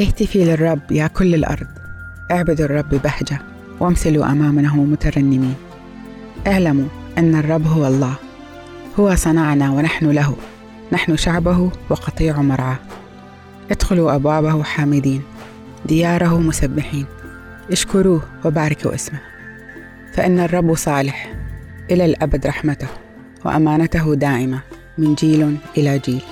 اهتفي للرب يا كل الأرض. اعبدوا الرب بهجة وامثلوا أمامه مترنمين. اعلموا أن الرب هو الله. هو صنعنا ونحن له. نحن شعبه وقطيع مرعاه. ادخلوا أبوابه حامدين. دياره مسبحين. اشكروه وباركوا اسمه. فإن الرب صالح إلى الأبد رحمته وأمانته دائمة من جيل إلى جيل.